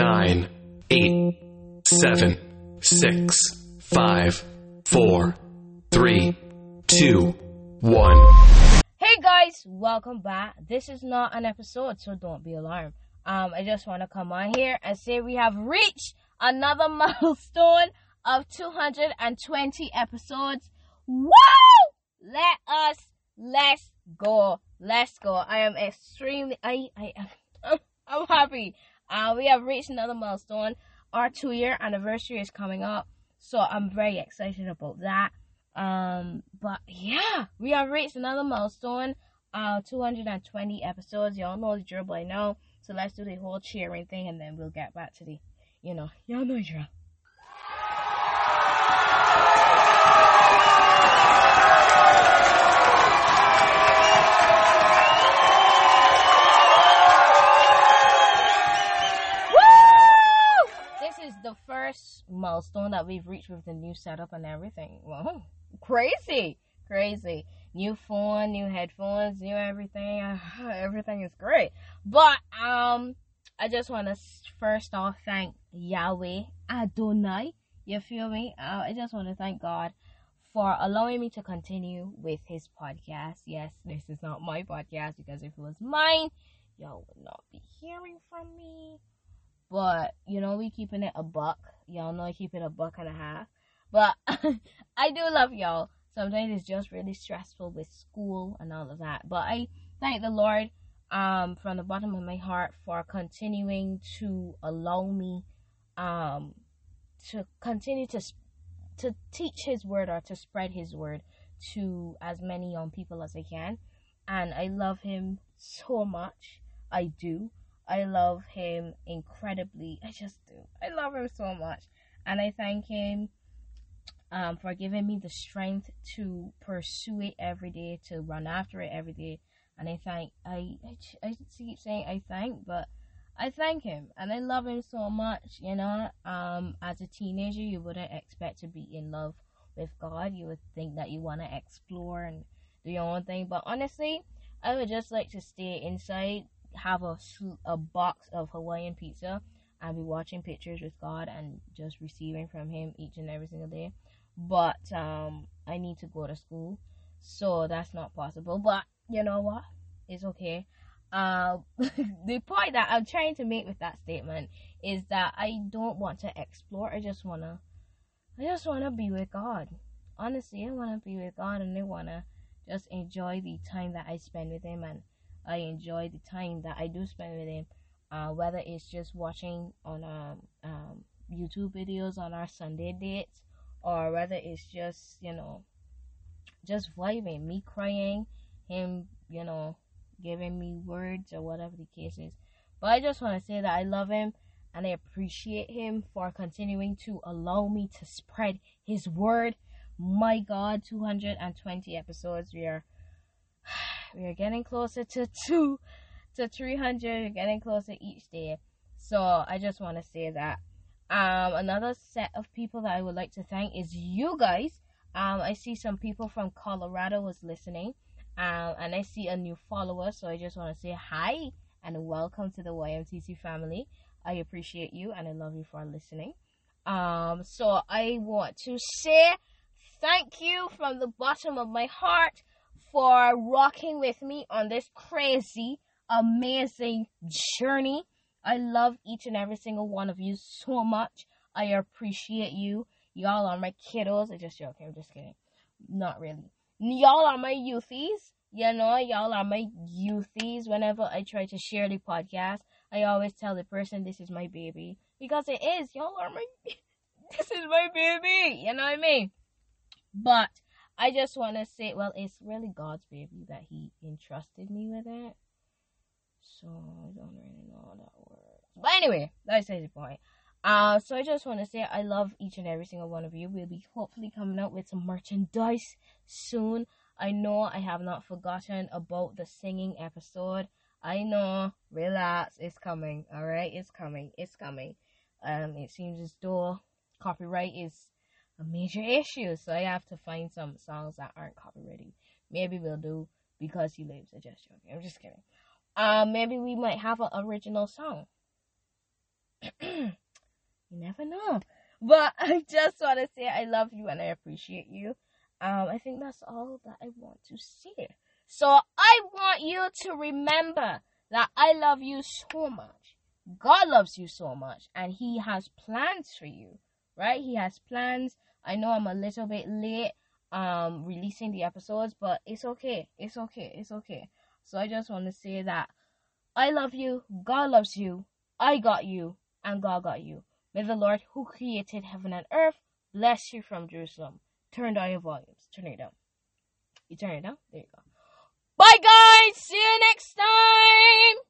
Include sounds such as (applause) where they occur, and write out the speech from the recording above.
nine, eight, seven, six, five, four, three, two, one. Hey guys, welcome back. This is not an episode, so don't be alarmed. Um, I just want to come on here and say we have reached another (laughs) milestone of 220 episodes. Woo! Let us, let's go, let's go. I am extremely, I, I am, (laughs) I'm happy. Uh, we have reached another milestone. Our two year anniversary is coming up, so I'm very excited about that. Um, but yeah, we have reached another milestone. Uh, 220 episodes. Y'all know the drill by now. So let's do the whole cheering thing, and then we'll get back to the, you know, y'all know the drill. Milestone that we've reached with the new setup and everything. Wow, (laughs) crazy, crazy. New phone, new headphones, new everything. (laughs) everything is great. But um, I just want to first off thank Yahweh Adonai. You feel me? Uh, I just want to thank God for allowing me to continue with his podcast. Yes, this is not my podcast because if it was mine, y'all would not be hearing from me. But you know, we keeping it a buck. Y'all know I keep it a buck and a half. But (laughs) I do love y'all. Sometimes it's just really stressful with school and all of that. But I thank the Lord um from the bottom of my heart for continuing to allow me um to continue to to teach his word or to spread his word to as many young people as I can. And I love him so much. I do. I love him incredibly. I just do. I love him so much. And I thank him um, for giving me the strength to pursue it every day, to run after it every day. And I thank, I, I, I keep saying I thank, but I thank him and I love him so much. You know, um, as a teenager, you wouldn't expect to be in love with God. You would think that you want to explore and do your own thing. But honestly, I would just like to stay inside, have a, a box of Hawaiian pizza, and be watching pictures with God and just receiving from Him each and every single day. But um, I need to go to school, so that's not possible. But you know what? It's okay. Uh, (laughs) the point that I'm trying to make with that statement is that I don't want to explore. I just wanna, I just wanna be with God. Honestly, I wanna be with God, and I wanna just enjoy the time that I spend with Him, and I enjoy the time that I do spend with Him. Uh, whether it's just watching on um, um, YouTube videos on our Sunday dates, or whether it's just you know, just vibing, me crying, him you know giving me words or whatever the case is. But I just want to say that I love him and I appreciate him for continuing to allow me to spread his word. My God, 220 episodes. We are we are getting closer to two to 300. We're getting closer each day. So I just want to say that. Um, another set of people that I would like to thank is you guys. Um, I see some people from Colorado was listening. Um, and I see a new follower, so I just want to say hi and welcome to the YMTC family. I appreciate you and I love you for listening. Um, so I want to say thank you from the bottom of my heart for rocking with me on this crazy, amazing journey. I love each and every single one of you so much. I appreciate you. Y'all are my kiddos. I just joking. I'm just kidding. Not really y'all are my youthies. You know, y'all are my youthies. Whenever I try to share the podcast, I always tell the person this is my baby because it is. Y'all are my. (laughs) this is my baby. You know what I mean? But I just want to say, well, it's really God's baby that He entrusted me with it. So I don't really know how that works. But anyway, that's the point. Uh, so I just want to say I love each and every single one of you. We'll be hopefully coming out with some merchandise soon. I know I have not forgotten about the singing episode. I know, relax, it's coming. All right, it's coming. It's coming. Um, it seems as though copyright is a major issue, so I have to find some songs that aren't copyrighted. Maybe we'll do because he lives. I just joking. I'm just kidding. Um, maybe we might have an original song. (clears throat) You never know. But (laughs) I just want to say I love you and I appreciate you. Um, I think that's all that I want to say. So I want you to remember that I love you so much. God loves you so much and He has plans for you, right? He has plans. I know I'm a little bit late um releasing the episodes, but it's okay. It's okay. It's okay. So I just want to say that I love you, God loves you, I got you, and God got you. May the Lord who created heaven and earth bless you from Jerusalem. Turn down your volumes. Turn it down. You turn it down? There you go. Bye guys! See you next time!